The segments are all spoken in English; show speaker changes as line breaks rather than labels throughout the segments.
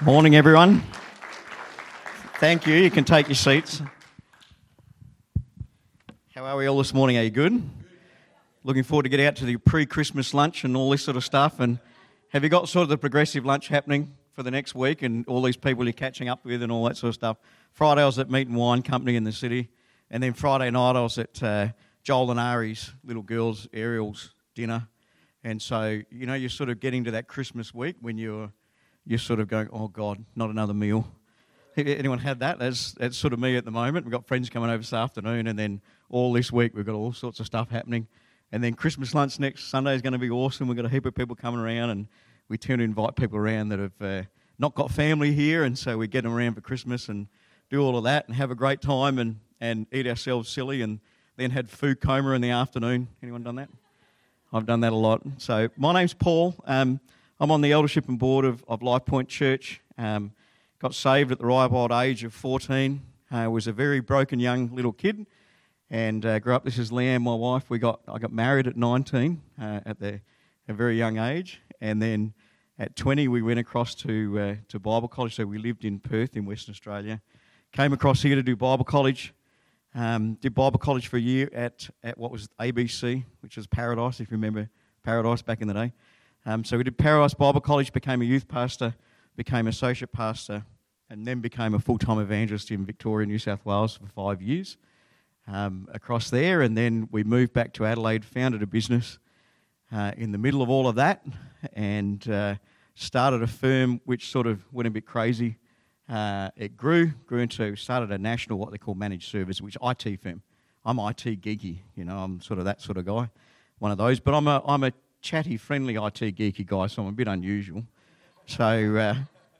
Morning, everyone. Thank you. You can take your seats. How are we all this morning? Are you good? Looking forward to get out to the pre-Christmas lunch and all this sort of stuff. And have you got sort of the progressive lunch happening for the next week and all these people you're catching up with and all that sort of stuff? Friday I was at Meat and Wine Company in the city, and then Friday night I was at uh, Joel and Ari's little girls Ariel's dinner. And so you know you're sort of getting to that Christmas week when you're you're sort of going, oh God, not another meal. Anyone had that? That's, that's sort of me at the moment. We've got friends coming over this afternoon, and then all this week we've got all sorts of stuff happening. And then Christmas lunch next Sunday is going to be awesome. We've got a heap of people coming around, and we tend to invite people around that have uh, not got family here, and so we get them around for Christmas and do all of that and have a great time and, and eat ourselves silly, and then had food coma in the afternoon. Anyone done that? I've done that a lot. So my name's Paul. Um, I'm on the eldership and board of, of Life Point Church. Um, got saved at the ripe old age of 14. I uh, was a very broken young little kid and uh, grew up. This is Leanne, my wife. We got I got married at 19 uh, at the, a very young age, and then at 20 we went across to uh, to Bible college. So we lived in Perth in Western Australia. Came across here to do Bible college. Um, did Bible college for a year at, at what was ABC, which was Paradise, if you remember Paradise back in the day. Um, so we did Paradise Bible College, became a youth pastor, became associate pastor, and then became a full time evangelist in Victoria, New South Wales for five years um, across there. And then we moved back to Adelaide, founded a business uh, in the middle of all of that, and uh, started a firm which sort of went a bit crazy. Uh, it grew, grew into, started a national, what they call managed service, which IT firm. I'm IT geeky, you know, I'm sort of that sort of guy, one of those. But I'm a, I'm a chatty, friendly IT geeky guy, so I'm a bit unusual. So uh,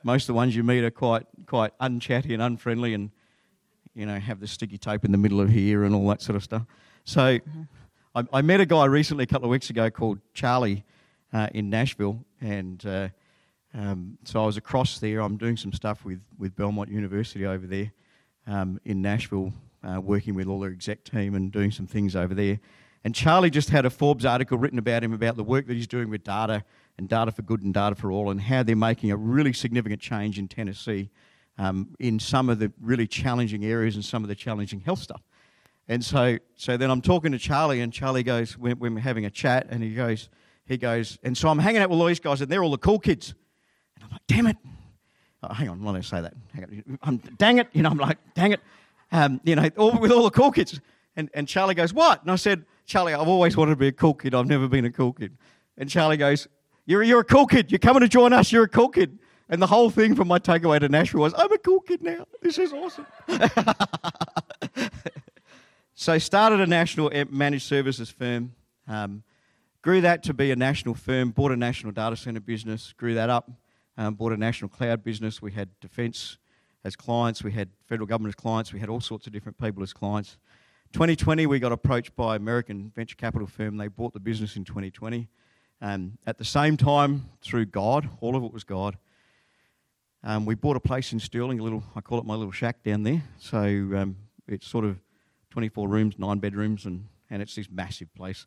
most of the ones you meet are quite quite unchatty and unfriendly, and you know have the sticky tape in the middle of here and all that sort of stuff. So I, I met a guy recently, a couple of weeks ago, called Charlie uh, in Nashville, and uh, um, so I was across there. I'm doing some stuff with with Belmont University over there um, in Nashville, uh, working with all their exec team and doing some things over there. And Charlie just had a Forbes article written about him about the work that he's doing with data and data for good and data for all, and how they're making a really significant change in Tennessee um, in some of the really challenging areas and some of the challenging health stuff. And so, so then I'm talking to Charlie, and Charlie goes, when we're having a chat, and he goes, he goes, and so I'm hanging out with all these guys, and they're all the cool kids. And I'm like, damn it. Oh, hang on, I'm not going to say that. I'm, dang it. You know, I'm like, dang it. Um, you know, all, with all the cool kids. And, and Charlie goes, what? And I said, Charlie, I've always wanted to be a cool kid. I've never been a cool kid. And Charlie goes, you're, you're a cool kid. You're coming to join us. You're a cool kid. And the whole thing from my takeaway to Nashville was, I'm a cool kid now. This is awesome. so started a national managed services firm. Um, grew that to be a national firm. Bought a national data center business. Grew that up. Um, bought a national cloud business. We had defence as clients. We had federal government as clients. We had all sorts of different people as clients. 2020, we got approached by American venture capital firm. They bought the business in 2020. Um, at the same time, through God, all of it was God. Um, we bought a place in Stirling, a little, I call it my little shack down there. So um, it's sort of 24 rooms, nine bedrooms, and, and it's this massive place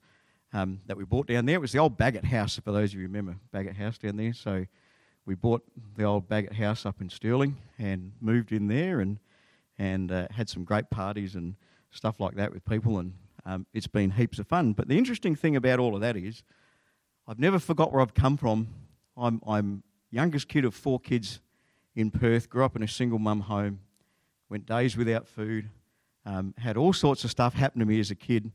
um, that we bought down there. It was the old Baggett House, for those of you remember Baggett House down there. So we bought the old Baggett House up in Stirling and moved in there and, and uh, had some great parties and stuff like that with people, and um, it's been heaps of fun. But the interesting thing about all of that is, I've never forgot where I've come from. I'm, I'm youngest kid of four kids in Perth. Grew up in a single mum home. Went days without food. Um, had all sorts of stuff happen to me as a kid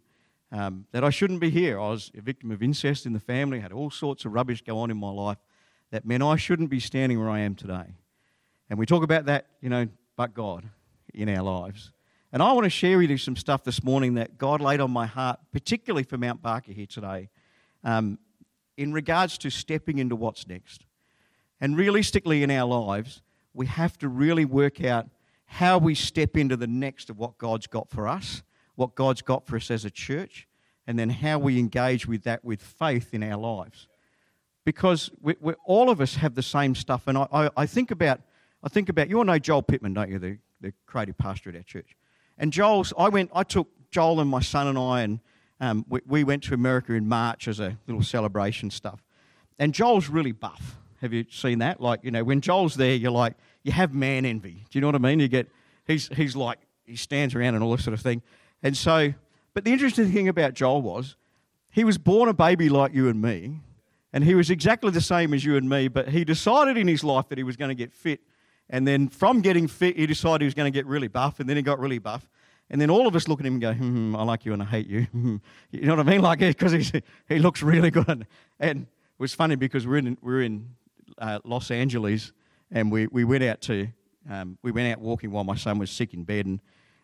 um, that I shouldn't be here. I was a victim of incest in the family. Had all sorts of rubbish go on in my life that meant I shouldn't be standing where I am today. And we talk about that, you know, but God in our lives. And I want to share with you some stuff this morning that God laid on my heart, particularly for Mount Barker here today, um, in regards to stepping into what's next. And realistically, in our lives, we have to really work out how we step into the next of what God's got for us, what God's got for us as a church, and then how we engage with that with faith in our lives. Because we, we all of us have the same stuff. And I, I, I, think about, I think about, you all know Joel Pittman, don't you, the, the creative pastor at our church. And Joel's, I went, I took Joel and my son and I, and um, we, we, went to America in March as a little celebration stuff. And Joel's really buff. Have you seen that? Like, you know, when Joel's there, you're like, you have man envy. Do you know what I mean? You get, he's, he's like, he stands around and all this sort of thing. And so, but the interesting thing about Joel was, he was born a baby like you and me, and he was exactly the same as you and me, but he decided in his life that he was going to get fit. And then from getting fit, he decided he was going to get really buff, and then he got really buff. And then all of us look at him and go, hmm, hmm I like you and I hate you. you know what I mean? Like, because he looks really good. And it was funny because we're in, we're in uh, Los Angeles and we, we went out to, um, we went out walking while my son was sick in bed. And,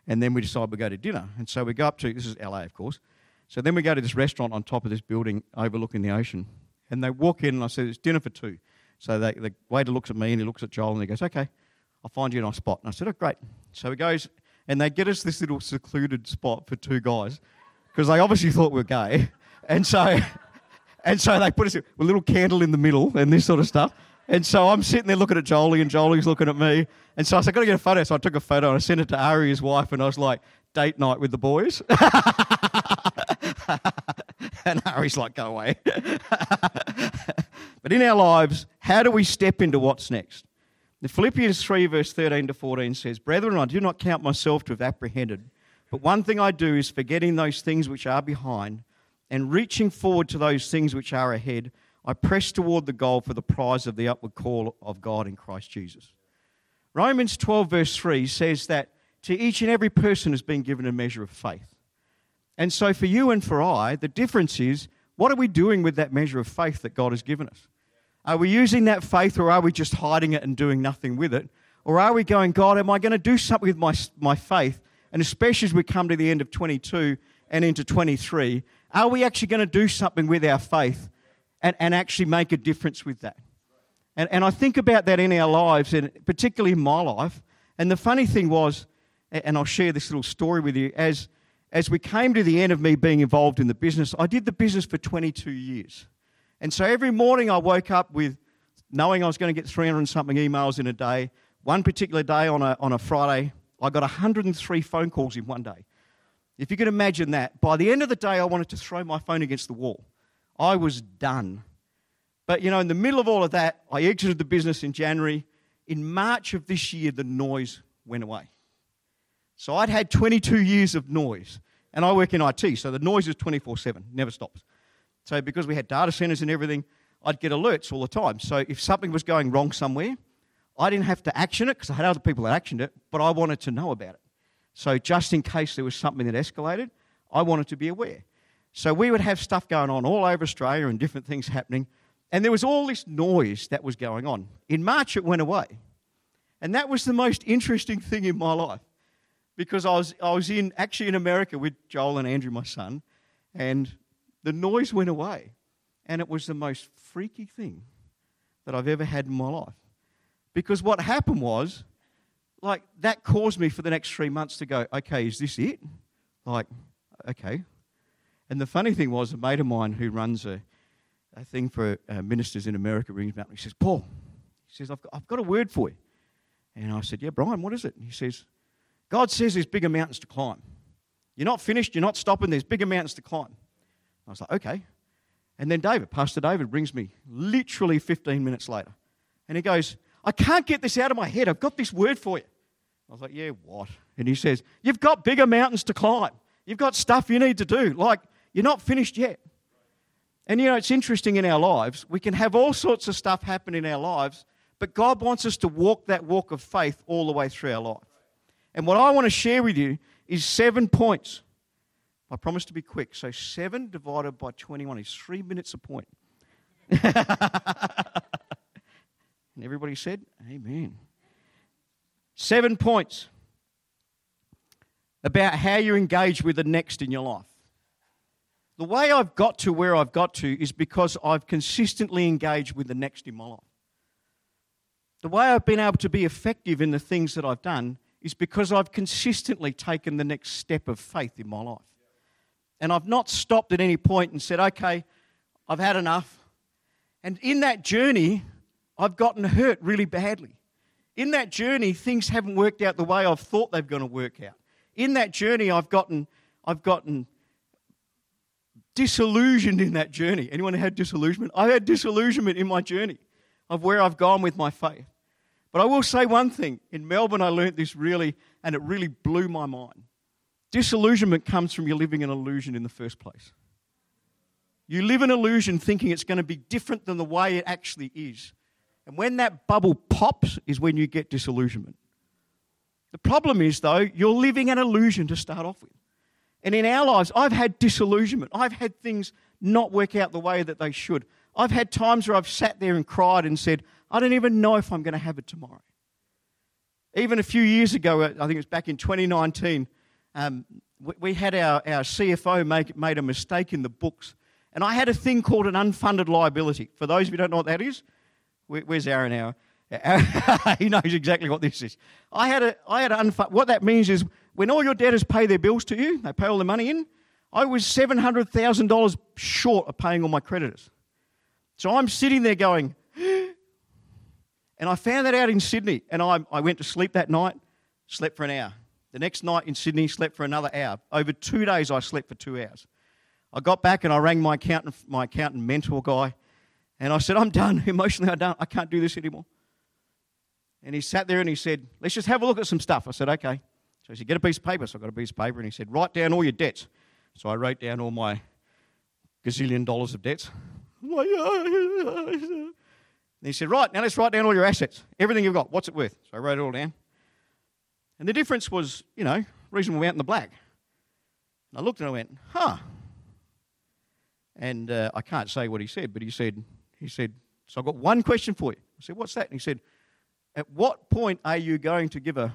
and then we decided we'd go to dinner. And so we go up to, this is LA, of course. So then we go to this restaurant on top of this building overlooking the ocean. And they walk in and I said, it's dinner for two. So they, the waiter looks at me and he looks at Joel and he goes, okay, I'll find you a nice spot. And I said, oh, great. So he goes and they get us this little secluded spot for two guys because they obviously thought we were gay. And so, and so they put us a little candle in the middle and this sort of stuff. And so I'm sitting there looking at Jolie, and Jolie's looking at me. And so I said, I've got to get a photo. So I took a photo and I sent it to Ari, his wife, and I was like, date night with the boys. and Ari's like, go away. But in our lives, how do we step into what's next? The Philippians 3, verse 13 to 14 says, Brethren, I do not count myself to have apprehended, but one thing I do is forgetting those things which are behind and reaching forward to those things which are ahead, I press toward the goal for the prize of the upward call of God in Christ Jesus. Romans 12, verse 3 says that to each and every person has been given a measure of faith. And so for you and for I, the difference is what are we doing with that measure of faith that God has given us? Are we using that faith or are we just hiding it and doing nothing with it? Or are we going, God, am I going to do something with my, my faith? And especially as we come to the end of 22 and into 23, are we actually going to do something with our faith and, and actually make a difference with that? And, and I think about that in our lives, and particularly in my life. And the funny thing was, and I'll share this little story with you, as, as we came to the end of me being involved in the business, I did the business for 22 years. And so every morning I woke up with knowing I was going to get 300 and something emails in a day. One particular day on a, on a Friday, I got 103 phone calls in one day. If you can imagine that, by the end of the day, I wanted to throw my phone against the wall. I was done. But, you know, in the middle of all of that, I exited the business in January. In March of this year, the noise went away. So I'd had 22 years of noise. And I work in IT, so the noise is 24 7, never stops. So because we had data centers and everything, I'd get alerts all the time. So if something was going wrong somewhere, I didn't have to action it because I had other people that actioned it, but I wanted to know about it. So just in case there was something that escalated, I wanted to be aware. So we would have stuff going on all over Australia and different things happening. And there was all this noise that was going on. In March, it went away. And that was the most interesting thing in my life because I was, I was in, actually in America with Joel and Andrew, my son, and the noise went away. And it was the most freaky thing that I've ever had in my life. Because what happened was, like, that caused me for the next three months to go, okay, is this it? Like, okay. And the funny thing was, a mate of mine who runs a, a thing for uh, ministers in America rings me up and he says, Paul, he says, I've got, I've got a word for you. And I said, Yeah, Brian, what is it? And he says, God says there's bigger mountains to climb. You're not finished, you're not stopping, there's bigger mountains to climb. I was like, okay. And then David, Pastor David, brings me literally 15 minutes later. And he goes, I can't get this out of my head. I've got this word for you. I was like, yeah, what? And he says, You've got bigger mountains to climb. You've got stuff you need to do. Like, you're not finished yet. And you know, it's interesting in our lives. We can have all sorts of stuff happen in our lives, but God wants us to walk that walk of faith all the way through our life. And what I want to share with you is seven points I promise to be quick. So 7 divided by 21 is three minutes a point. and everybody said, Amen. Seven points about how you engage with the next in your life. The way I've got to where I've got to is because I've consistently engaged with the next in my life. The way I've been able to be effective in the things that I've done is because I've consistently taken the next step of faith in my life. And I've not stopped at any point and said, okay, I've had enough. And in that journey, I've gotten hurt really badly. In that journey, things haven't worked out the way I've thought they're going to work out. In that journey, I've gotten, I've gotten disillusioned in that journey. Anyone had disillusionment? I had disillusionment in my journey of where I've gone with my faith. But I will say one thing. In Melbourne, I learnt this really, and it really blew my mind. Disillusionment comes from you living an illusion in the first place. You live an illusion thinking it's going to be different than the way it actually is. And when that bubble pops, is when you get disillusionment. The problem is, though, you're living an illusion to start off with. And in our lives, I've had disillusionment. I've had things not work out the way that they should. I've had times where I've sat there and cried and said, I don't even know if I'm going to have it tomorrow. Even a few years ago, I think it was back in 2019, um, we, we, had our, our CFO make, made a mistake in the books. And I had a thing called an unfunded liability. For those of you who don't know what that is, where, where's Aaron now? he knows exactly what this is. I had a, I had an unfunded, what that means is when all your debtors pay their bills to you, they pay all the money in, I was $700,000 short of paying all my creditors. So I'm sitting there going, and I found that out in Sydney. And I, I went to sleep that night, slept for an hour. The next night in Sydney, slept for another hour. Over two days, I slept for two hours. I got back and I rang my accountant, my accountant mentor guy, and I said, I'm done. Emotionally, I'm done. I can't do this anymore. And he sat there and he said, Let's just have a look at some stuff. I said, Okay. So he said, Get a piece of paper. So I got a piece of paper and he said, Write down all your debts. So I wrote down all my gazillion dollars of debts. Uh, And he said, Right, now let's write down all your assets. Everything you've got. What's it worth? So I wrote it all down. And the difference was, you know, reasonable amount in the black. And I looked and I went, Huh. And uh, I can't say what he said, but he said, he said, So I've got one question for you. I said, What's that? And he said, At what point are you going to give a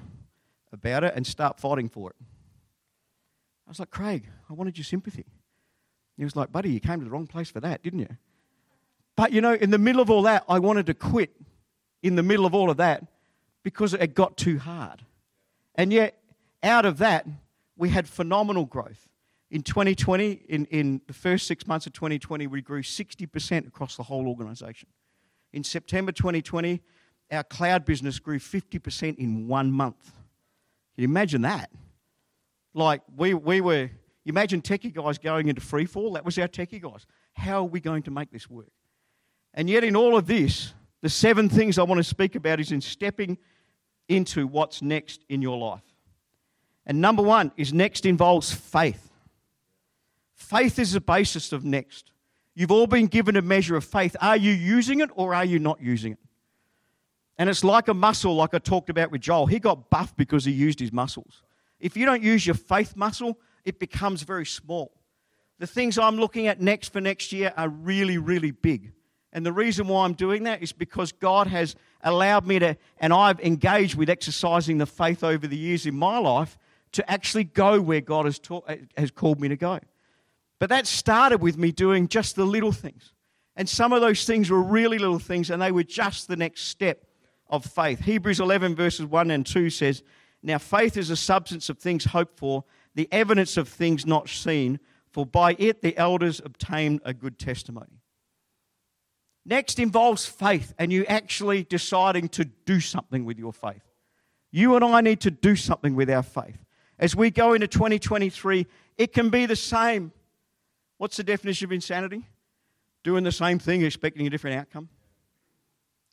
about it and start fighting for it? I was like, Craig, I wanted your sympathy. He was like, Buddy, you came to the wrong place for that, didn't you? But you know, in the middle of all that, I wanted to quit in the middle of all of that because it got too hard. And yet, out of that, we had phenomenal growth. In 2020, in, in the first six months of 2020, we grew 60% across the whole organization. In September 2020, our cloud business grew 50% in one month. Can you imagine that? Like, we, we were, imagine techie guys going into free fall. That was our techie guys. How are we going to make this work? And yet, in all of this, the seven things I want to speak about is in stepping into what's next in your life. And number one is next involves faith. Faith is the basis of next. You've all been given a measure of faith. Are you using it or are you not using it? And it's like a muscle, like I talked about with Joel. He got buff because he used his muscles. If you don't use your faith muscle, it becomes very small. The things I'm looking at next for next year are really, really big. And the reason why I'm doing that is because God has allowed me to, and I've engaged with exercising the faith over the years in my life to actually go where God has, taught, has called me to go. But that started with me doing just the little things. And some of those things were really little things, and they were just the next step of faith. Hebrews 11, verses 1 and 2 says, Now faith is a substance of things hoped for, the evidence of things not seen, for by it the elders obtained a good testimony. Next involves faith and you actually deciding to do something with your faith. You and I need to do something with our faith. As we go into 2023, it can be the same. What's the definition of insanity? Doing the same thing, expecting a different outcome.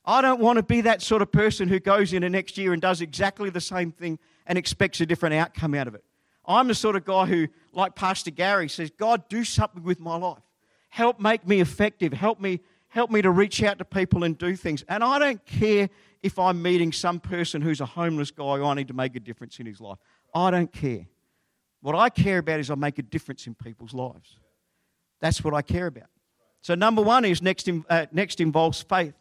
I don't want to be that sort of person who goes into next year and does exactly the same thing and expects a different outcome out of it. I'm the sort of guy who, like Pastor Gary, says, God, do something with my life. Help make me effective. Help me, help me to reach out to people and do things. And I don't care if I'm meeting some person who's a homeless guy, I need to make a difference in his life. I don't care. What I care about is I make a difference in people's lives. That's what I care about. So, number one is next, uh, next involves faith.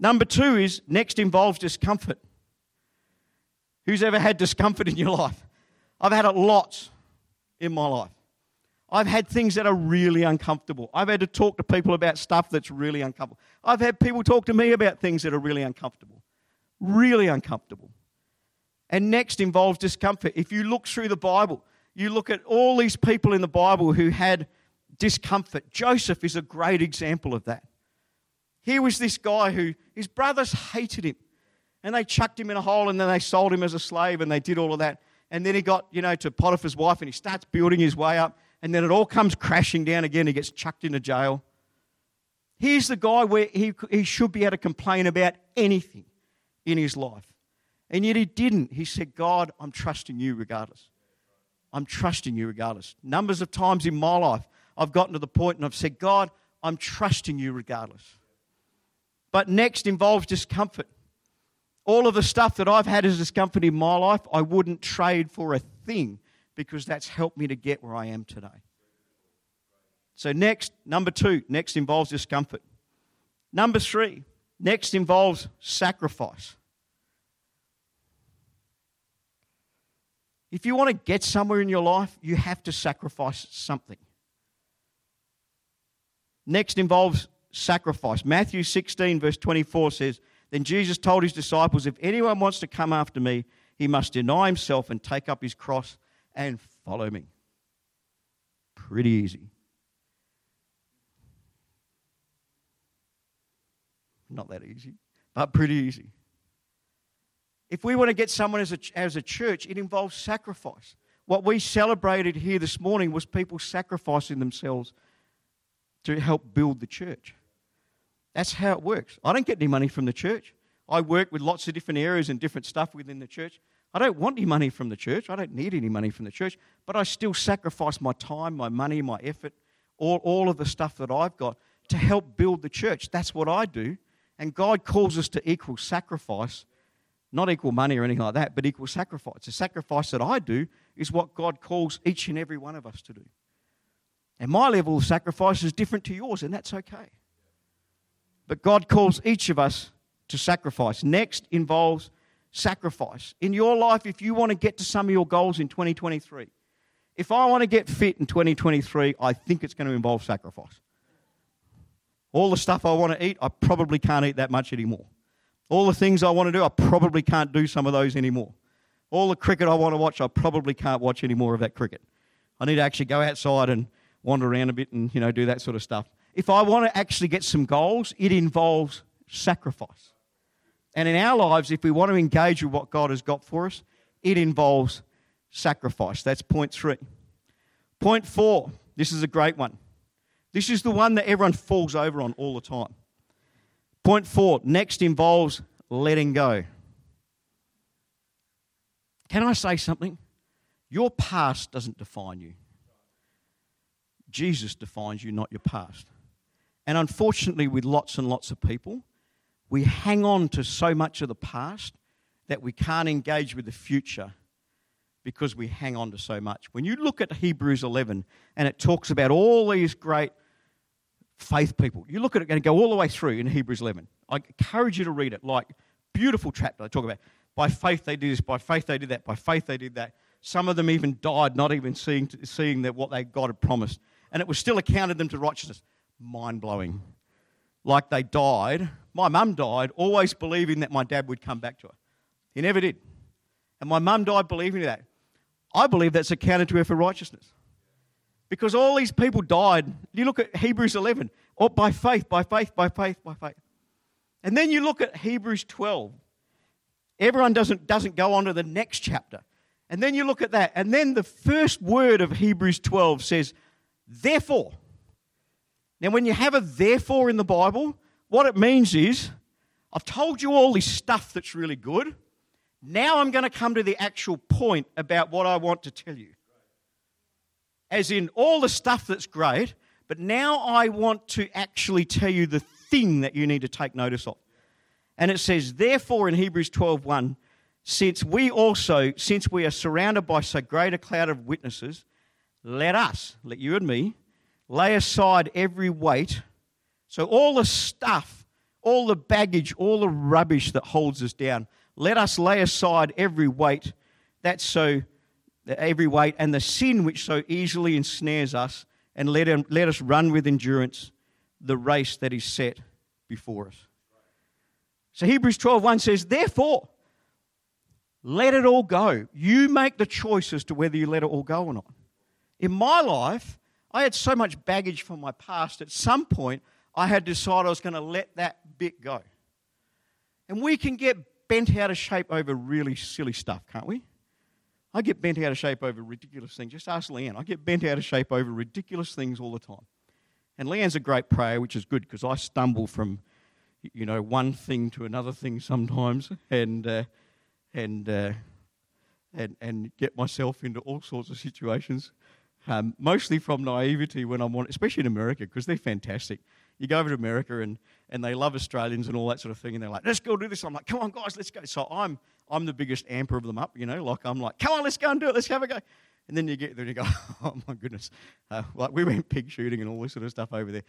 Number two is next involves discomfort. Who's ever had discomfort in your life? I've had it lots in my life. I've had things that are really uncomfortable. I've had to talk to people about stuff that's really uncomfortable. I've had people talk to me about things that are really uncomfortable. Really uncomfortable. And next involves discomfort. If you look through the Bible, you look at all these people in the Bible who had discomfort. Joseph is a great example of that. Here was this guy who his brothers hated him. And they chucked him in a hole and then they sold him as a slave and they did all of that. And then he got, you know, to Potiphar's wife and he starts building his way up. And then it all comes crashing down again. He gets chucked into jail. Here's the guy where he, he should be able to complain about anything in his life. And yet he didn't. He said, God, I'm trusting you regardless. I'm trusting you regardless. Numbers of times in my life, I've gotten to the point and I've said, God, I'm trusting you regardless. But next involves discomfort. All of the stuff that I've had as discomfort in my life, I wouldn't trade for a thing because that's helped me to get where I am today. So, next, number two, next involves discomfort. Number three, next involves sacrifice. If you want to get somewhere in your life, you have to sacrifice something. Next involves sacrifice. Matthew 16, verse 24 says, Then Jesus told his disciples, If anyone wants to come after me, he must deny himself and take up his cross and follow me. Pretty easy. Not that easy, but pretty easy. If we want to get someone as a, as a church, it involves sacrifice. What we celebrated here this morning was people sacrificing themselves to help build the church. That's how it works. I don't get any money from the church. I work with lots of different areas and different stuff within the church. I don't want any money from the church. I don't need any money from the church, but I still sacrifice my time, my money, my effort, all, all of the stuff that I've got to help build the church. That's what I do. And God calls us to equal sacrifice not equal money or anything like that, but equal sacrifice. The sacrifice that I do is what God calls each and every one of us to do. And my level of sacrifice is different to yours, and that's okay. But God calls each of us to sacrifice. Next involves sacrifice. In your life, if you want to get to some of your goals in 2023, if I want to get fit in 2023, I think it's going to involve sacrifice. All the stuff I want to eat, I probably can't eat that much anymore. All the things I want to do, I probably can't do some of those anymore. All the cricket I want to watch, I probably can't watch any more of that cricket. I need to actually go outside and wander around a bit and you know do that sort of stuff. If I want to actually get some goals, it involves sacrifice. And in our lives, if we want to engage with what God has got for us, it involves sacrifice. That's point three. Point four, this is a great one. This is the one that everyone falls over on all the time. Point four next involves letting go. Can I say something? Your past doesn't define you. Jesus defines you, not your past. And unfortunately, with lots and lots of people, we hang on to so much of the past that we can't engage with the future because we hang on to so much. When you look at Hebrews 11 and it talks about all these great faith people. You look at it and go all the way through in Hebrews 11. I encourage you to read it. Like, beautiful chapter. I talk about by faith they did this, by faith they did that, by faith they did that. Some of them even died, not even seeing, seeing that what they God had promised. And it was still accounted them to righteousness. Mind blowing. Like they died. My mum died, always believing that my dad would come back to her. He never did. And my mum died believing that. I believe that's accounted to her for righteousness. Because all these people died. You look at Hebrews 11, oh, by faith, by faith, by faith, by faith. And then you look at Hebrews 12. Everyone doesn't, doesn't go on to the next chapter. And then you look at that. And then the first word of Hebrews 12 says, therefore. Now, when you have a therefore in the Bible, what it means is, I've told you all this stuff that's really good. Now I'm going to come to the actual point about what I want to tell you as in all the stuff that's great, but now I want to actually tell you the thing that you need to take notice of. And it says, therefore, in Hebrews 12:1, since we also, since we are surrounded by so great a cloud of witnesses, let us, let you and me, lay aside every weight. So all the stuff, all the baggage, all the rubbish that holds us down, let us lay aside every weight that's so every weight and the sin which so easily ensnares us, and let, him, let us run with endurance the race that is set before us. So Hebrews 12:1 says, Therefore, let it all go. You make the choice as to whether you let it all go or not. In my life, I had so much baggage from my past, at some point, I had decided I was going to let that bit go. And we can get bent out of shape over really silly stuff, can't we? I get bent out of shape over ridiculous things. Just ask Leanne. I get bent out of shape over ridiculous things all the time. And Leanne's a great prayer, which is good because I stumble from, you know, one thing to another thing sometimes, and uh, and uh, and and get myself into all sorts of situations. Um, mostly from naivety when I'm on, especially in America, because they're fantastic. You go over to America and, and they love Australians and all that sort of thing, and they're like, let's go do this. I'm like, come on, guys, let's go. So I'm, I'm the biggest amper of them up, you know, like I'm like, come on, let's go and do it, let's have a go. And then you get there and you go, oh my goodness. Uh, like we went pig shooting and all this sort of stuff over there.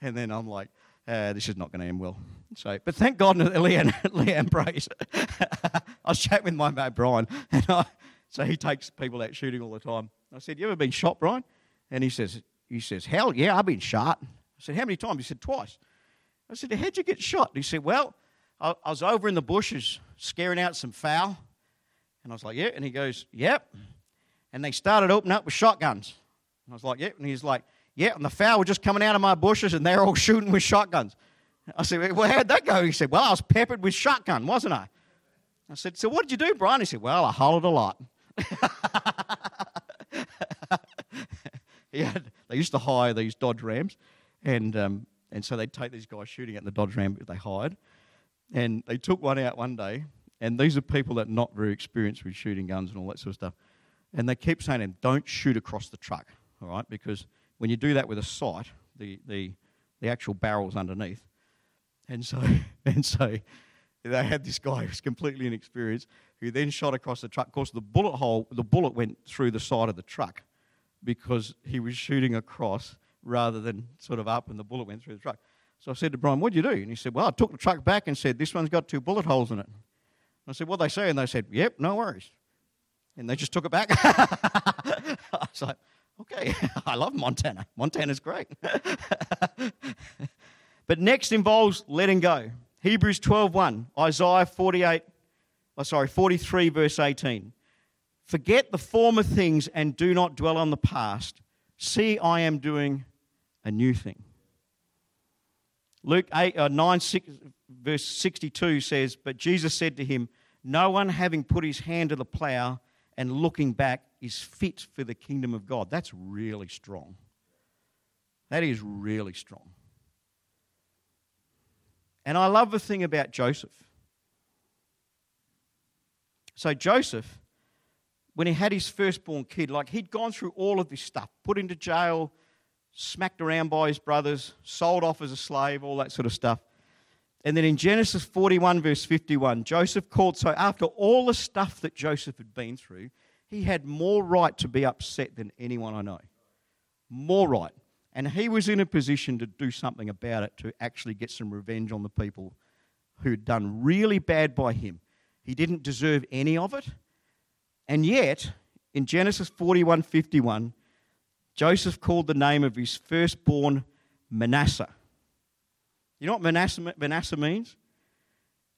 And then I'm like, uh, this is not going to end well. So, but thank God Leanne, Leanne prays. I was chatting with my mate Brian, and I, so he takes people out shooting all the time. I said, "You ever been shot, Brian?" And he says, "He says, hell yeah, I've been shot." I said, How many times? He said, Twice. I said, How'd you get shot? he said, Well, I, I was over in the bushes scaring out some fowl. And I was like, Yeah. And he goes, Yep. And they started opening up with shotguns. And I was like, Yep. And he's like, Yeah. And the fowl were just coming out of my bushes and they're all shooting with shotguns. I said, Well, how'd that go? He said, Well, I was peppered with shotgun, wasn't I? I said, So what did you do, Brian? He said, Well, I hollered a lot. they used to hire these Dodge Rams and, um, and so they'd take these guys shooting at the Dodge Ram that they hired. And they took one out one day. And these are people that are not very experienced with shooting guns and all that sort of stuff. And they keep saying to them, don't shoot across the truck, all right? Because when you do that with a sight, the, the, the actual barrel's underneath. And so, and so they had this guy who was completely inexperienced who then shot across the truck. Of course, the bullet hole, the bullet went through the side of the truck because he was shooting across rather than sort of up and the bullet went through the truck. So I said to Brian, What'd you do? And he said, Well, I took the truck back and said, This one's got two bullet holes in it. And I said, What they say? And they said, Yep, no worries. And they just took it back. I was like, Okay, I love Montana. Montana's great. but next involves letting go. Hebrews 12:1, Isaiah 48, oh, sorry, 43, verse 18. Forget the former things and do not dwell on the past. See, I am doing a new thing. Luke 8, uh, 9, 6, verse 62 says, But Jesus said to him, No one having put his hand to the plough and looking back is fit for the kingdom of God. That's really strong. That is really strong. And I love the thing about Joseph. So, Joseph, when he had his firstborn kid, like he'd gone through all of this stuff, put into jail, smacked around by his brothers, sold off as a slave, all that sort of stuff. And then in Genesis 41, verse 51, Joseph called. So after all the stuff that Joseph had been through, he had more right to be upset than anyone I know. More right. And he was in a position to do something about it, to actually get some revenge on the people who'd done really bad by him. He didn't deserve any of it. And yet, in Genesis 41 51, Joseph called the name of his firstborn Manasseh. You know what Manasseh, Manasseh means?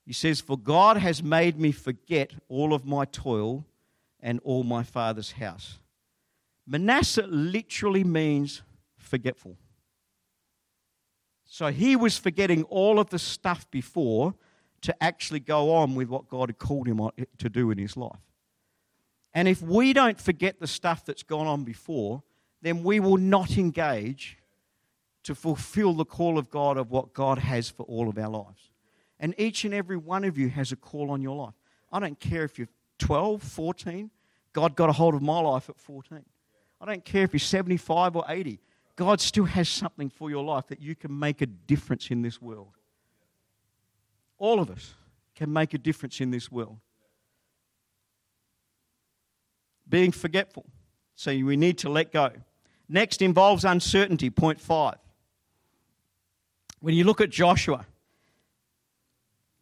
He says, For God has made me forget all of my toil and all my father's house. Manasseh literally means forgetful. So he was forgetting all of the stuff before to actually go on with what God had called him to do in his life. And if we don't forget the stuff that's gone on before, then we will not engage to fulfill the call of God of what God has for all of our lives. And each and every one of you has a call on your life. I don't care if you're 12, 14, God got a hold of my life at 14. I don't care if you're 75 or 80, God still has something for your life that you can make a difference in this world. All of us can make a difference in this world. Being forgetful. So we need to let go. Next involves uncertainty, point five. When you look at Joshua,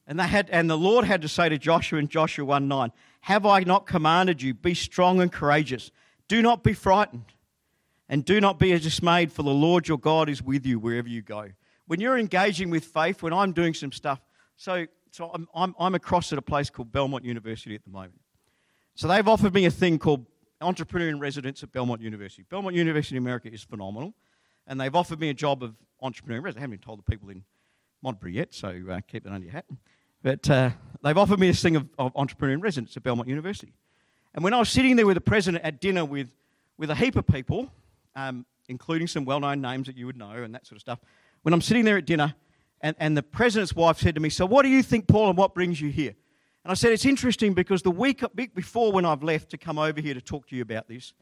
and, they had, and the Lord had to say to Joshua in Joshua 1 9, Have I not commanded you, be strong and courageous? Do not be frightened, and do not be dismayed, for the Lord your God is with you wherever you go. When you're engaging with faith, when I'm doing some stuff, so, so I'm, I'm, I'm across at a place called Belmont University at the moment. So they've offered me a thing called entrepreneur in residence at Belmont University. Belmont University in America is phenomenal, and they've offered me a job of entrepreneur in residence. I haven't even told the people in Montbury yet, so uh, keep it under your hat. But uh, they've offered me this thing of, of entrepreneur in residence at Belmont University. And when I was sitting there with the president at dinner with, with a heap of people, um, including some well known names that you would know and that sort of stuff. When I'm sitting there at dinner, and, and the president's wife said to me, So, what do you think, Paul, and what brings you here? And I said, It's interesting because the week, before when I've left to come over here to talk to you about this,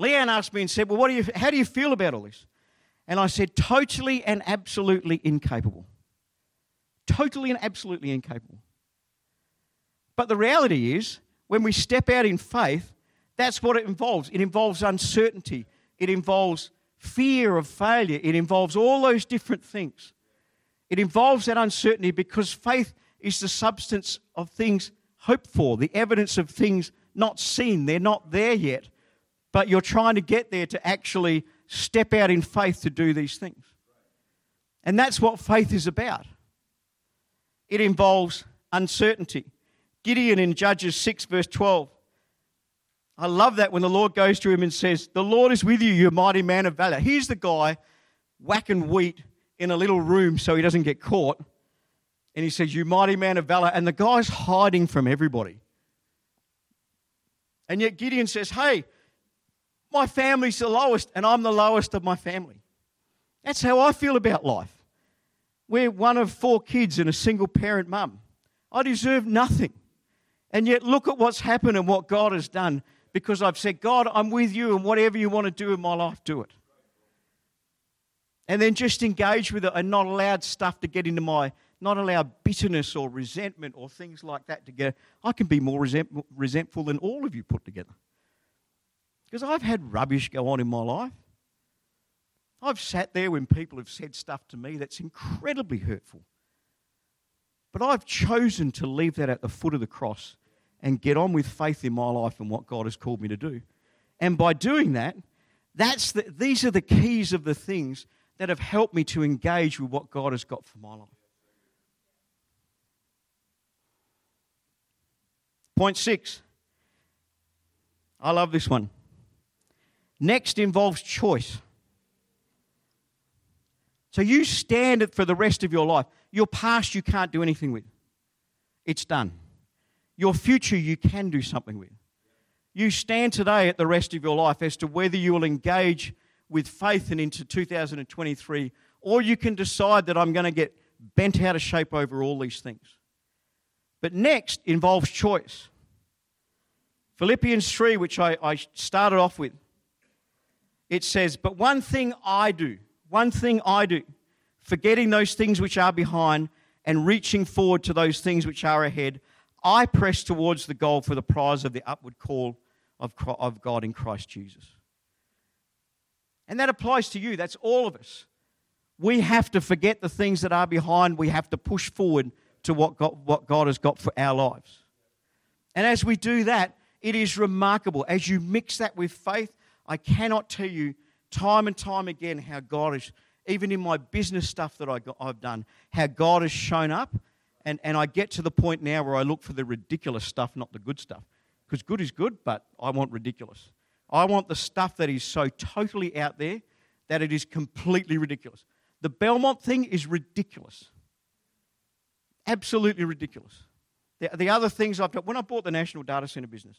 Leanne asked me and said, Well, what do you, how do you feel about all this? And I said, Totally and absolutely incapable. Totally and absolutely incapable. But the reality is, when we step out in faith, that's what it involves. It involves uncertainty, it involves fear of failure, it involves all those different things. It involves that uncertainty because faith is the substance of things hoped for, the evidence of things not seen. They're not there yet, but you're trying to get there to actually step out in faith to do these things. And that's what faith is about. It involves uncertainty. Gideon in Judges 6, verse 12. I love that when the Lord goes to him and says, The Lord is with you, you mighty man of valor. Here's the guy whacking wheat in a little room so he doesn't get caught. And he says, You mighty man of valor. And the guy's hiding from everybody. And yet Gideon says, Hey, my family's the lowest, and I'm the lowest of my family. That's how I feel about life. We're one of four kids and a single parent mum. I deserve nothing. And yet, look at what's happened and what God has done because I've said, God, I'm with you, and whatever you want to do in my life, do it. And then just engage with it and not allow stuff to get into my, not allow bitterness or resentment or things like that to get. I can be more resent, resentful than all of you put together. Because I've had rubbish go on in my life. I've sat there when people have said stuff to me that's incredibly hurtful. But I've chosen to leave that at the foot of the cross and get on with faith in my life and what God has called me to do. And by doing that, that's the, these are the keys of the things that have helped me to engage with what God has got for my life. Point six. I love this one. Next involves choice. So you stand it for the rest of your life. Your past you can't do anything with, it's done. Your future you can do something with. You stand today at the rest of your life as to whether you will engage with faith and into 2023, or you can decide that I'm going to get bent out of shape over all these things. But next involves choice. Philippians 3, which I, I started off with, it says, But one thing I do, one thing I do, forgetting those things which are behind and reaching forward to those things which are ahead, I press towards the goal for the prize of the upward call of, of God in Christ Jesus. And that applies to you, that's all of us. We have to forget the things that are behind, we have to push forward to what God, what God has got for our lives. And as we do that, it is remarkable. As you mix that with faith, I cannot tell you time and time again how God has, even in my business stuff that I I've done, how God has shown up. And, and I get to the point now where I look for the ridiculous stuff, not the good stuff. Because good is good, but I want ridiculous. I want the stuff that is so totally out there that it is completely ridiculous. The Belmont thing is ridiculous. Absolutely ridiculous. The, the other things I've done, when I bought the National Data Center business,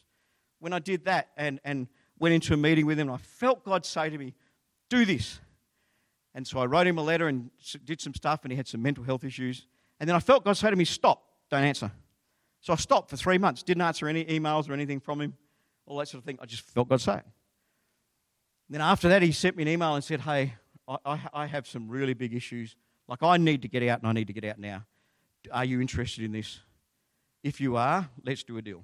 when I did that and, and went into a meeting with him, I felt God say to me, Do this. And so I wrote him a letter and did some stuff, and he had some mental health issues. And then I felt God say to me, Stop, don't answer. So I stopped for three months, didn't answer any emails or anything from him, all that sort of thing. I just felt God say. Then after that, he sent me an email and said, Hey, I, I, I have some really big issues. Like, I need to get out, and I need to get out now. Are you interested in this? If you are, let's do a deal.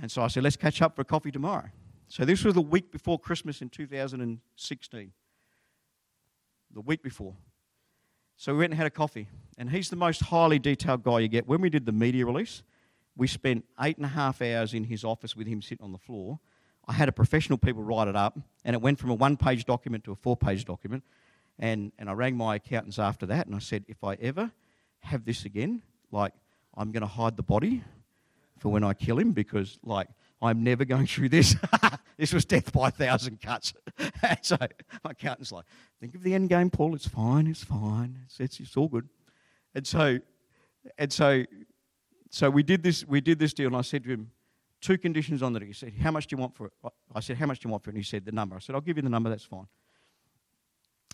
And so I said, Let's catch up for a coffee tomorrow. So this was the week before Christmas in 2016. The week before. So we went and had a coffee. And he's the most highly detailed guy you get. When we did the media release, we spent eight and a half hours in his office with him sitting on the floor. I had a professional people write it up, and it went from a one page document to a four page document. And, and I rang my accountants after that, and I said, if I ever have this again, like, I'm going to hide the body for when I kill him because, like, I'm never going through this. this was death by a thousand cuts. so my accountant's like, think of the end game, Paul. It's fine. It's fine. It's, it's, it's all good. And so, and so, so we did this. We did this deal, and I said to him, two conditions on it. He said, "How much do you want for it?" I said, "How much do you want for it?" And he said, "The number." I said, "I'll give you the number. That's fine."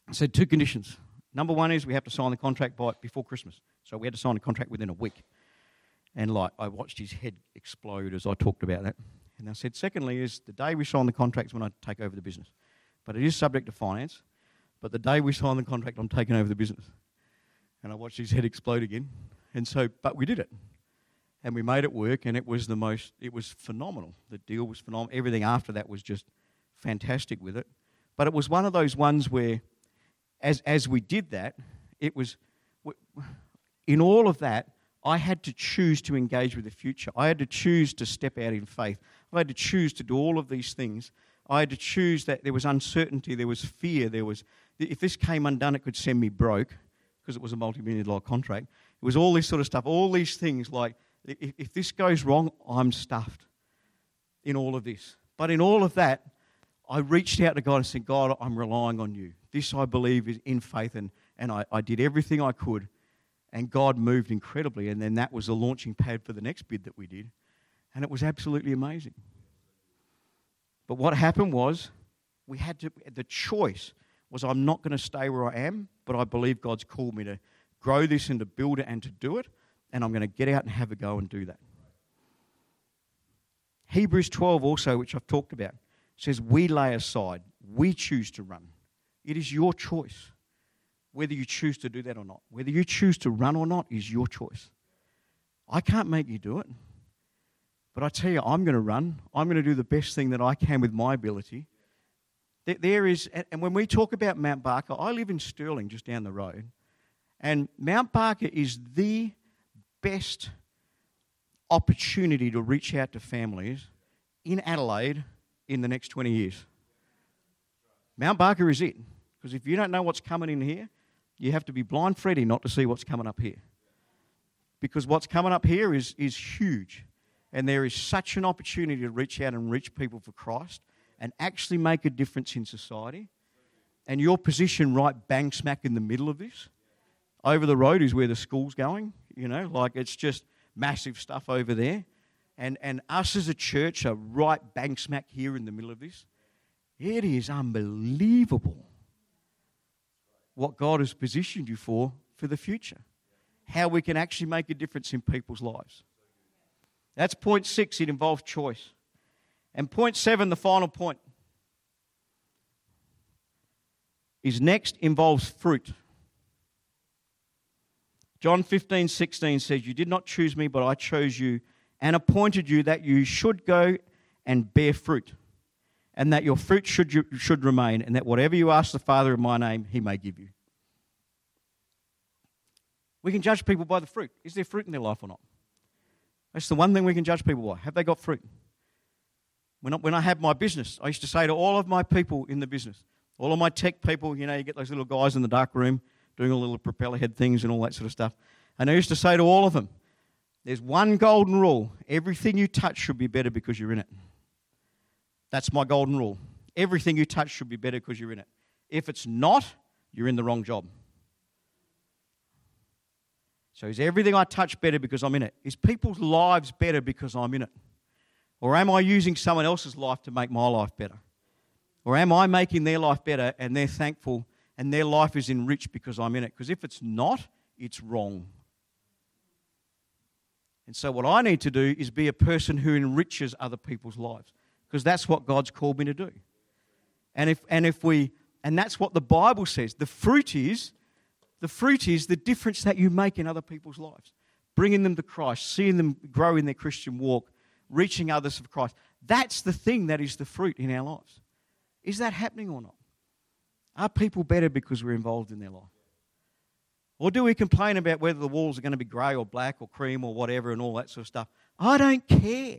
I said two conditions. Number one is we have to sign the contract by before Christmas. So we had to sign the contract within a week. And like I watched his head explode as I talked about that. And I said, secondly, is the day we sign the contract is when I take over the business. But it is subject to finance. But the day we sign the contract, I'm taking over the business. And I watched his head explode again. And so, but we did it. And we made it work, and it was the most, it was phenomenal. The deal was phenomenal. Everything after that was just fantastic with it. But it was one of those ones where, as, as we did that, it was, in all of that, I had to choose to engage with the future. I had to choose to step out in faith. I had to choose to do all of these things. I had to choose that there was uncertainty, there was fear, there was, if this came undone, it could send me broke because it was a multi million dollar contract. It was all this sort of stuff, all these things like, if, if this goes wrong, I'm stuffed in all of this. But in all of that, I reached out to God and said, God, I'm relying on you. This I believe is in faith, and, and I, I did everything I could, and God moved incredibly. And then that was the launching pad for the next bid that we did, and it was absolutely amazing. But what happened was, we had to, the choice was I'm not going to stay where I am, but I believe God's called me to grow this and to build it and to do it, and I'm going to get out and have a go and do that. Hebrews 12 also, which I've talked about, says, We lay aside, we choose to run. It is your choice whether you choose to do that or not. Whether you choose to run or not is your choice. I can't make you do it. But I tell you, I'm going to run. I'm going to do the best thing that I can with my ability. There is, and when we talk about Mount Barker, I live in Stirling, just down the road. And Mount Barker is the best opportunity to reach out to families in Adelaide in the next 20 years. Mount Barker is it. Because if you don't know what's coming in here, you have to be blind Freddy not to see what's coming up here. Because what's coming up here is, is huge. And there is such an opportunity to reach out and reach people for Christ and actually make a difference in society. And your position right bang smack in the middle of this. Over the road is where the school's going, you know, like it's just massive stuff over there and, and us as a church are right bang smack here in the middle of this. It is unbelievable what God has positioned you for for the future. How we can actually make a difference in people's lives. That's point six, it involves choice. And point seven, the final point, is next involves fruit. John 15, 16 says, You did not choose me, but I chose you and appointed you that you should go and bear fruit, and that your fruit should, should remain, and that whatever you ask the Father in my name, he may give you. We can judge people by the fruit. Is there fruit in their life or not? That's the one thing we can judge people by. Have they got fruit? When I, when I had my business, I used to say to all of my people in the business, all of my tech people, you know, you get those little guys in the dark room doing all the little propeller head things and all that sort of stuff. And I used to say to all of them, there's one golden rule everything you touch should be better because you're in it. That's my golden rule. Everything you touch should be better because you're in it. If it's not, you're in the wrong job. So, is everything I touch better because I'm in it? Is people's lives better because I'm in it? Or am I using someone else's life to make my life better? Or am I making their life better and they're thankful and their life is enriched because I'm in it? Because if it's not, it's wrong. And so, what I need to do is be a person who enriches other people's lives because that's what God's called me to do. And if, and if we, and that's what the Bible says the fruit is, the fruit is the difference that you make in other people's lives, bringing them to Christ, seeing them grow in their Christian walk, reaching others for Christ. That's the thing that is the fruit in our lives. Is that happening or not? Are people better because we're involved in their life? Or do we complain about whether the walls are going to be grey or black or cream or whatever and all that sort of stuff? I don't care.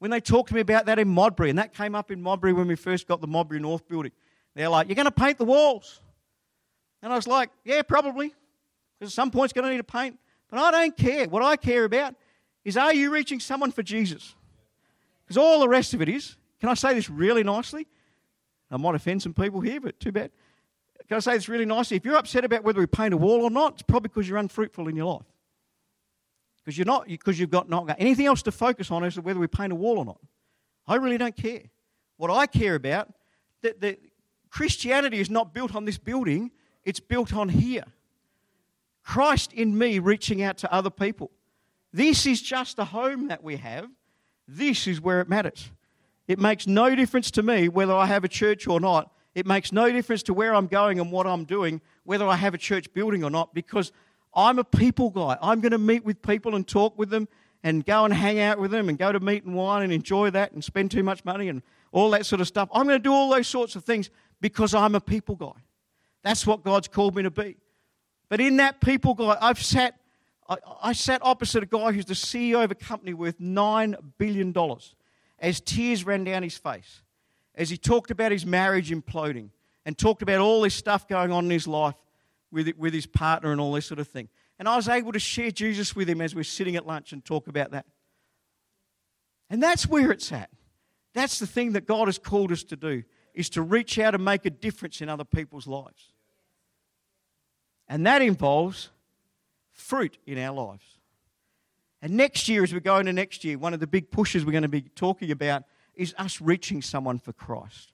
When they talked to me about that in Modbury, and that came up in Modbury when we first got the Modbury North building, they're like, You're going to paint the walls. And I was like, Yeah, probably. Because at some point it's going to need a paint. But I don't care. What I care about is are you reaching someone for Jesus? Because all the rest of it is, can I say this really nicely? I might offend some people here, but too bad. Can I say this really nicely? If you're upset about whether we paint a wall or not, it's probably because you're unfruitful in your life. Because you're not because you've got not got anything else to focus on as to whether we paint a wall or not. I really don't care. What I care about, that, the, Christianity is not built on this building, it's built on here. Christ in me reaching out to other people. This is just a home that we have. This is where it matters. It makes no difference to me whether I have a church or not. It makes no difference to where I'm going and what I'm doing, whether I have a church building or not, because I'm a people guy. I'm going to meet with people and talk with them and go and hang out with them and go to meat and wine and enjoy that and spend too much money and all that sort of stuff. I'm going to do all those sorts of things because I'm a people guy. That's what God's called me to be. But in that people guy, I've sat, I, I sat opposite a guy who's the CEO of a company worth $9 billion as tears ran down his face, as he talked about his marriage imploding and talked about all this stuff going on in his life with, with his partner and all this sort of thing. And I was able to share Jesus with him as we're sitting at lunch and talk about that. And that's where it's at. That's the thing that God has called us to do, is to reach out and make a difference in other people's lives. And that involves fruit in our lives. And next year, as we go into next year, one of the big pushes we're going to be talking about is us reaching someone for Christ.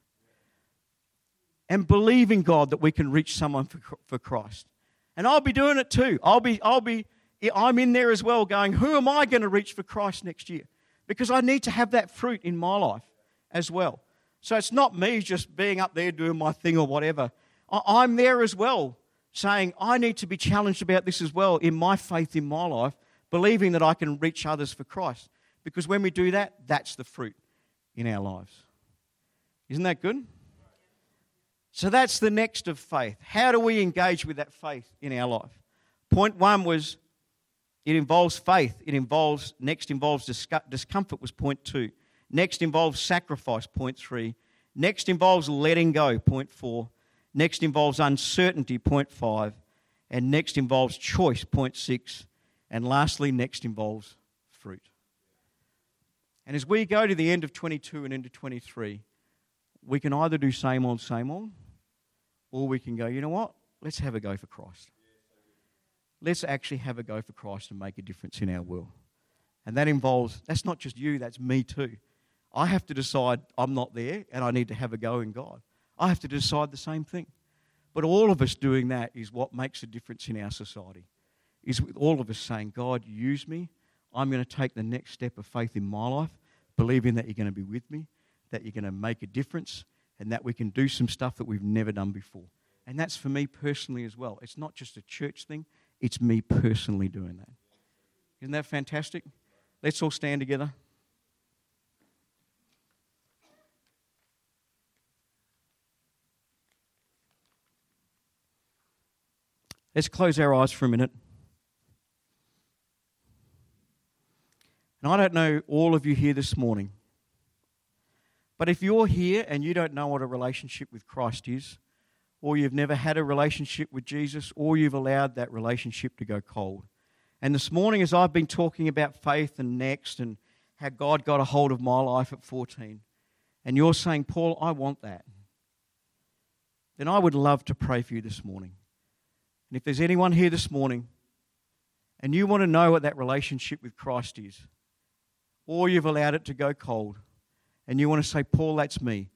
And believing God that we can reach someone for, for Christ. And I'll be doing it too. I'll be, I'll be, I'm in there as well going, who am I going to reach for Christ next year? Because I need to have that fruit in my life as well. So it's not me just being up there doing my thing or whatever. I'm there as well, saying, I need to be challenged about this as well in my faith in my life, believing that I can reach others for Christ. Because when we do that, that's the fruit in our lives. Isn't that good? So that's the next of faith. How do we engage with that faith in our life? Point one was it involves faith. It involves, next involves discomfort, was point two. Next involves sacrifice, point three. Next involves letting go, point four. Next involves uncertainty, point five. And next involves choice, point six. And lastly, next involves fruit. And as we go to the end of 22 and into 23, we can either do same old, same old, or we can go, you know what? Let's have a go for Christ. Let's actually have a go for Christ and make a difference in our world. And that involves, that's not just you, that's me too. I have to decide I'm not there and I need to have a go in God. I have to decide the same thing. But all of us doing that is what makes a difference in our society. Is with all of us saying, God, use me. I'm going to take the next step of faith in my life, believing that you're going to be with me, that you're going to make a difference, and that we can do some stuff that we've never done before. And that's for me personally as well. It's not just a church thing, it's me personally doing that. Isn't that fantastic? Let's all stand together. Let's close our eyes for a minute. And I don't know all of you here this morning. But if you're here and you don't know what a relationship with Christ is, or you've never had a relationship with Jesus, or you've allowed that relationship to go cold. And this morning, as I've been talking about faith and next and how God got a hold of my life at 14, and you're saying, Paul, I want that, then I would love to pray for you this morning. And if there's anyone here this morning and you want to know what that relationship with Christ is, or you've allowed it to go cold, and you want to say, Paul, that's me.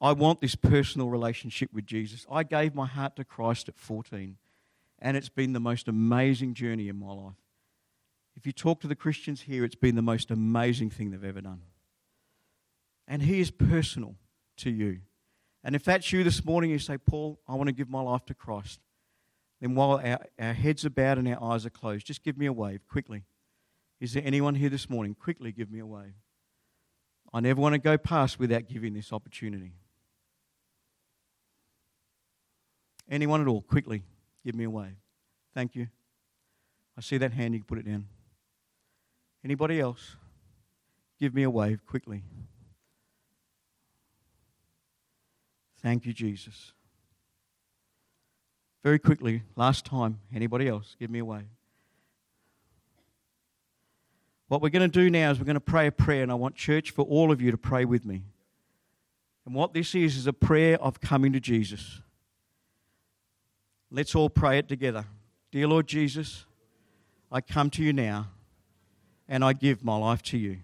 I want this personal relationship with Jesus. I gave my heart to Christ at 14, and it's been the most amazing journey in my life. If you talk to the Christians here, it's been the most amazing thing they've ever done. And He is personal to you. And if that's you this morning, you say, Paul, I want to give my life to Christ, then while our, our heads are bowed and our eyes are closed, just give me a wave quickly. Is there anyone here this morning? Quickly give me a wave. I never want to go past without giving this opportunity. Anyone at all, quickly, give me a wave. Thank you. I see that hand, you can put it down. Anybody else? Give me a wave quickly. Thank you, Jesus. Very quickly, last time. Anybody else? Give me a wave. What we're going to do now is we're going to pray a prayer, and I want church for all of you to pray with me. And what this is, is a prayer of coming to Jesus. Let's all pray it together. Dear Lord Jesus, I come to you now and I give my life to you.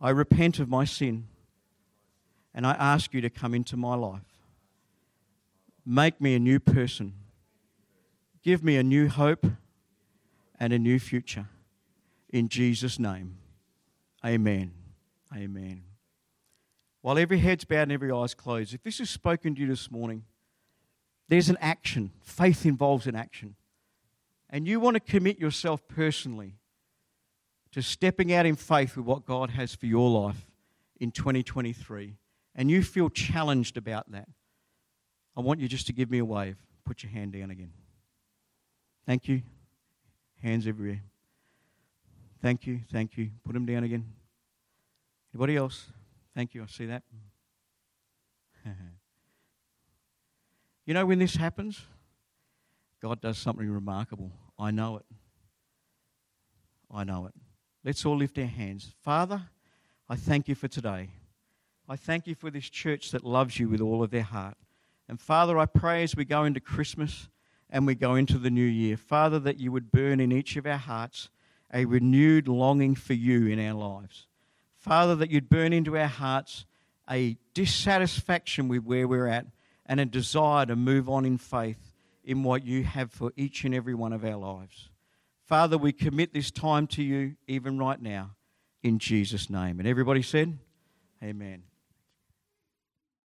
I repent of my sin and I ask you to come into my life. Make me a new person. Give me a new hope and a new future. In Jesus' name. Amen. Amen. While every head's bowed and every eye's closed, if this has spoken to you this morning, there's an action. Faith involves an action. And you want to commit yourself personally to stepping out in faith with what God has for your life in 2023, and you feel challenged about that, I want you just to give me a wave. Put your hand down again. Thank you. Hands everywhere. Thank you. Thank you. Put them down again. Anybody else? Thank you. I see that. you know, when this happens, God does something remarkable. I know it. I know it. Let's all lift our hands. Father, I thank you for today. I thank you for this church that loves you with all of their heart. And Father, I pray as we go into Christmas and we go into the new year, Father, that you would burn in each of our hearts a renewed longing for you in our lives. Father, that you'd burn into our hearts a dissatisfaction with where we're at and a desire to move on in faith in what you have for each and every one of our lives. Father, we commit this time to you even right now in Jesus' name. And everybody said, Amen.